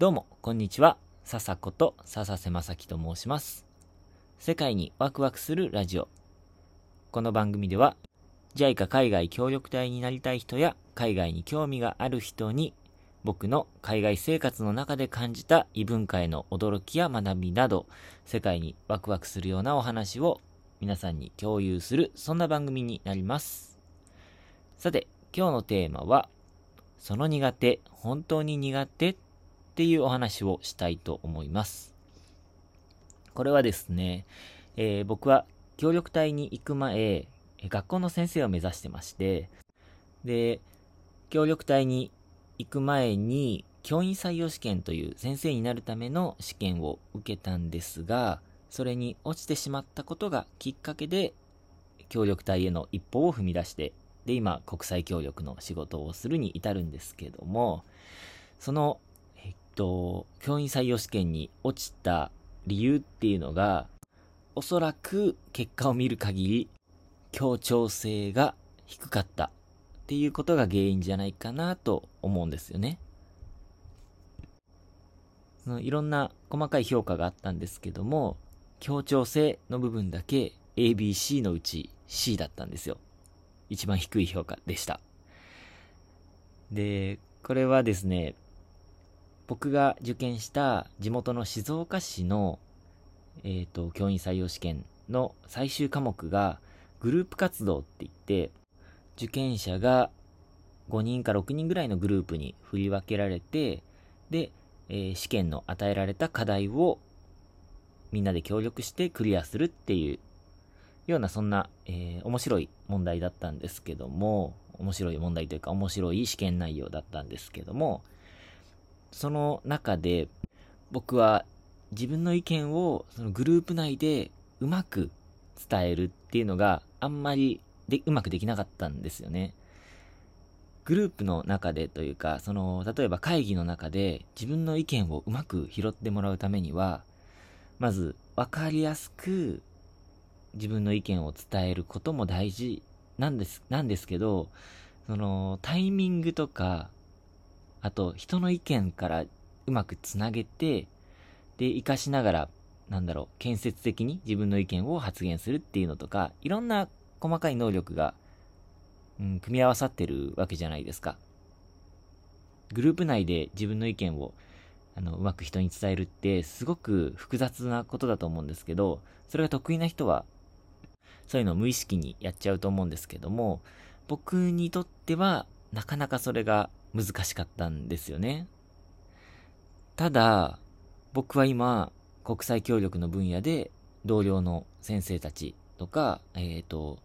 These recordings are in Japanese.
どうも、こんにちは。笹子と笹瀬正樹と申します。世界にワクワクするラジオ。この番組では、JICA 海外協力隊になりたい人や海外に興味がある人に、僕の海外生活の中で感じた異文化への驚きや学びなど、世界にワクワクするようなお話を皆さんに共有する、そんな番組になります。さて、今日のテーマは、その苦手、本当に苦手っていうお話をしたいと思います。これはですね、えー僕は協力隊に行く前、学校の先生を目指してまして、で、協力隊に行く前に、教員採用試験という先生になるための試験を受けたんですが、それに落ちてしまったことがきっかけで、協力隊への一歩を踏み出して、で、今、国際協力の仕事をするに至るんですけども、その、と、教員採用試験に落ちた理由っていうのが、おそらく結果を見る限り、協調性が低かったっていうことが原因じゃないかなと思うんですよね。そのいろんな細かい評価があったんですけども、協調性の部分だけ ABC のうち C だったんですよ。一番低い評価でした。で、これはですね、僕が受験した地元の静岡市の、えっ、と、教員採用試験の最終科目がグループ活動って言って、受験者が5人か6人ぐらいのグループに振り分けられて、で、えー試験の与えられた課題をみんなで協力してクリアするっていうようなそんな、えー面白い問題だったんですけども、面白い問題というか面白い試験内容だったんですけども、その中で僕は自分の意見をそのグループ内でうまく伝えるっていうのがあんまりでうまくできなかったんですよね。グループの中でというか、その、例えば会議の中で自分の意見をうまく拾ってもらうためには、まず分かりやすく自分の意見を伝えることも大事なんです、なんですけど、その、タイミングとか、あと人の意見からうまくつなげて、で、活かしながら、なんだろう、建設的に自分の意見を発言するっていうのとか、いろんな細かい能力が、うん、組み合わさってるわけじゃないですか。グループ内で自分の意見を、あの、うまく人に伝えるって、すごく複雑なことだと思うんですけど、それが得意な人は、そういうのを無意識にやっちゃうと思うんですけども、僕にとっては、なかなかそれが難しかったんですよね。ただ、僕は今、国際協力の分野で、同僚の先生たちとか、えっ、と、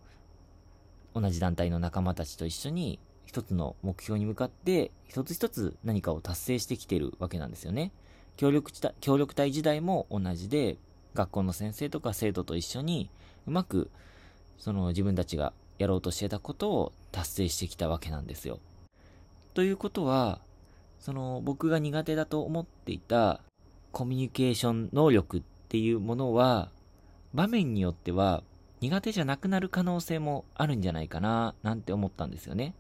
同じ団体の仲間たちと一緒に、一つの目標に向かって、一つ一つ何かを達成してきてるわけなんですよね。協力協力隊時代も同じで、学校の先生とか生徒と一緒に、うまく、その自分たちがやろうとしてたことを達成してきたわけなんですよ。ということは、その僕が苦手だと思っていたコミュニケーション能力っていうものは、場面によっては苦手じゃなくなる可能性もあるんじゃないかな、なんて思ったんですよね。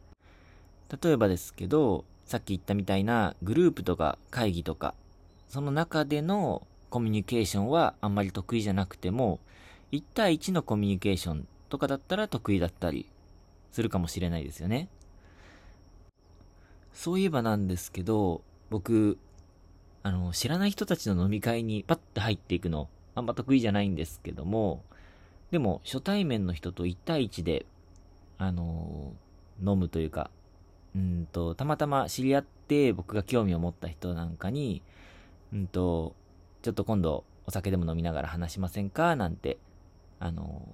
例えばですけど、さっき言ったみたいなグループとか会議とか、その中でのコミュニケーションはあんまり得意じゃなくても、1対1のコミュニケーションとかだったら得意だったりするかもしれないですよね。そういえばなんですけど、僕、あの、知らない人たちの飲み会にパッと入っていくの、あんま得意じゃないんですけども、でも、初対面の人と1対1で、あの飲むというか、うんと、たまたま知り合って僕が興味を持った人なんかに、うんと、ちょっと今度お酒でも飲みながら話しませんか？なんて、あの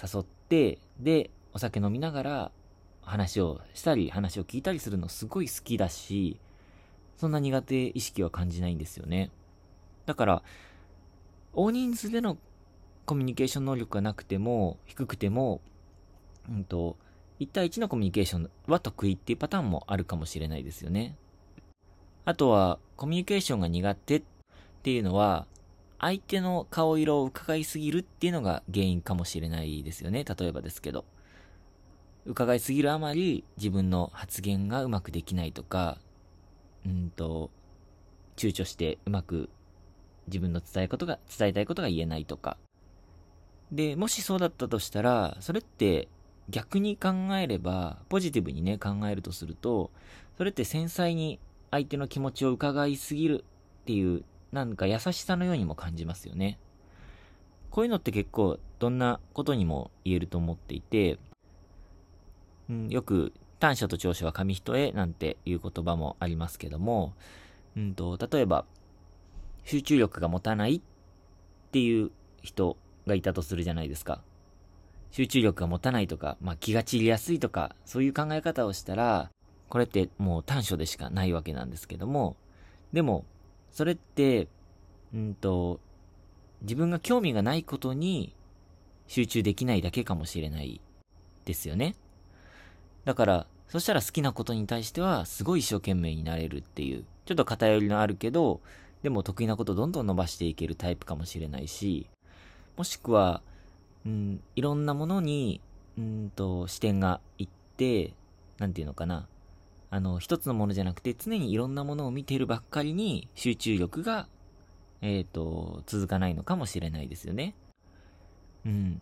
誘って、で、お酒飲みながら話をしたり、話を聞いたりするのすごい好きだし、そんな苦手意識は感じないんですよね。だから、大人数でのコミュニケーション能力がなくても、低くても、うんと、1対1のコミュニケーションは得意っていうパターンもあるかもしれないですよね。あとは、コミュニケーションが苦手っていうのは、相手の顔色を伺いすぎるっていうのが原因かもしれないですよね。例えばですけど。伺いすぎるあまり自分の発言がうまくできないとか、うんと、躊躇してうまく自分の伝えことが、伝えたいことが言えないとか。で、もしそうだったとしたら、それって逆に考えれば、ポジティブにね、考えるとすると、それって繊細に相手の気持ちを伺いすぎるっていう、なんか優しさのようにも感じますよね。こういうのって結構どんなことにも言えると思っていて、うん、よく短所と長所は紙一重なんていう言葉もありますけども、うんと、例えば、集中力が持たないっていう人がいたとするじゃないですか。集中力が持たないとか、まあ、気が散りやすいとか、そういう考え方をしたら、これってもう短所でしかないわけなんですけども、でも、それって、うんと、自分が興味がないことに集中できないだけかもしれないですよね。だから、そしたら好きなことに対してはすごい一生懸命になれるっていう、ちょっと偏りのあるけど、でも得意なことどんどん伸ばしていけるタイプかもしれないし、もしくは、うん、いろんなものに、うんと、視点がいって、なんていうのかな。あの、一つのものじゃなくて、常にいろんなものを見ているばっかりに、集中力が、えっ、ー、と、続かないのかもしれないですよね。うん。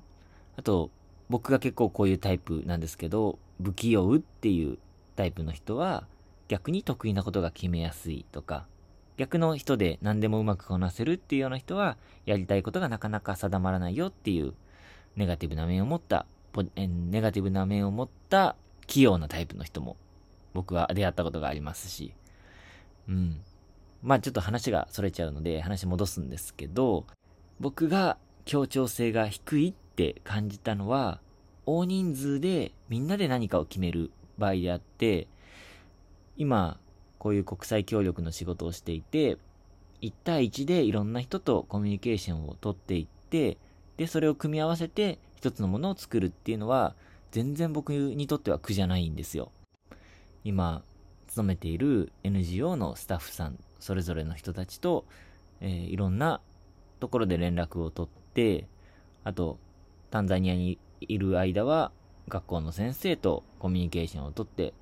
あと、僕が結構こういうタイプなんですけど、不器用っていうタイプの人は、逆に得意なことが決めやすいとか、逆の人で何でもうまくこなせるっていうような人は、やりたいことがなかなか定まらないよっていう、ネガティブな面を持った、ネガティブな面を持った器用なタイプの人も、僕は出会ったことがありますし、うん。まあちょっと話がそれちゃうので、話戻すんですけど、僕が協調性が低いって感じたのは、大人数でみんなで何かを決める場合であって、今、こういう国際協力の仕事をしていて、1対1でいろんな人とコミュニケーションをとっていって、で、それを組み合わせて一つのものを作るっていうのは、全然僕にとっては苦じゃないんですよ。今、勤めている NGO のスタッフさん、それぞれの人たちと、えー、いろんなところで連絡を取って、あと、タンザニアにいる間は、学校の先生とコミュニケーションをとって、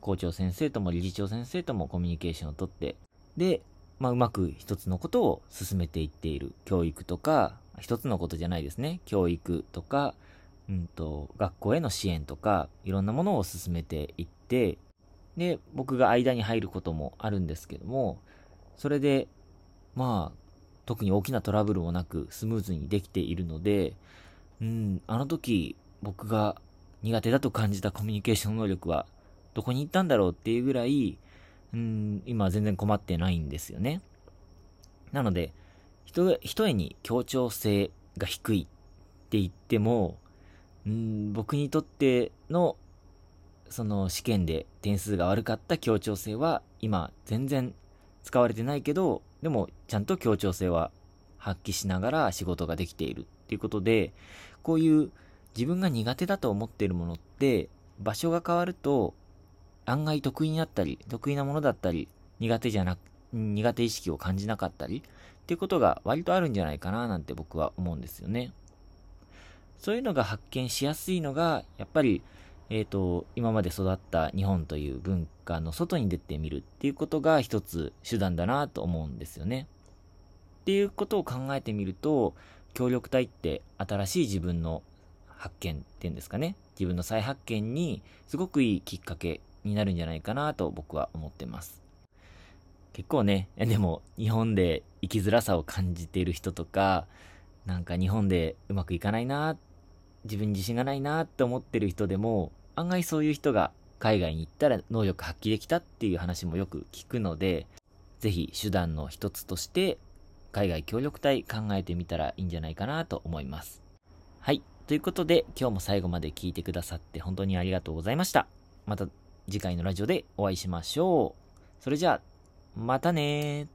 校長先生とも理事長先生ともコミュニケーションをとって、で、まあ、うまく一つのことを進めていっている。教育とか、一つのことじゃないですね。教育とか、うんと、学校への支援とか、いろんなものを進めていって、で、僕が間に入ることもあるんですけども、それで、まあ、特に大きなトラブルもなくスムーズにできているので、うん、あの時僕が苦手だと感じたコミュニケーション能力はどこに行ったんだろうっていうぐらい、うん、今全然困ってないんですよね。なので、ひとえに協調性が低いって言っても、うん、僕にとっての、その試験で点数が悪かった協調性は今全然使われてないけど、でもちゃんと協調性は発揮しながら仕事ができているっていうことで、こういう自分が苦手だと思っているものって、場所が変わると案外得意になったり、得意なものだったり、苦手じゃなく、苦手意識を感じなかったり、っていうことが割とあるんじゃないかななんて僕は思うんですよね。そういうのが発見しやすいのが、やっぱり、えっ、ー、と、今まで育った日本という文化の外に出てみるっていうことが一つ手段だなと思うんですよね。っていうことを考えてみると、協力隊って新しい自分の発見っていうんですかね。自分の再発見にすごくいいきっかけになるんじゃないかなと僕は思ってます。結構ね、でも日本で生きづらさを感じている人とか、なんか日本でうまくいかないな、自分に自信がないなって思ってる人でも、案外そういう人が海外に行ったら能力発揮できたっていう話もよく聞くので、ぜひ手段の一つとして海外協力隊考えてみたらいいんじゃないかなと思います。はい。ということで、今日も最後まで聞いてくださって本当にありがとうございました。また次回のラジオでお会いしましょう。それじゃあ、またね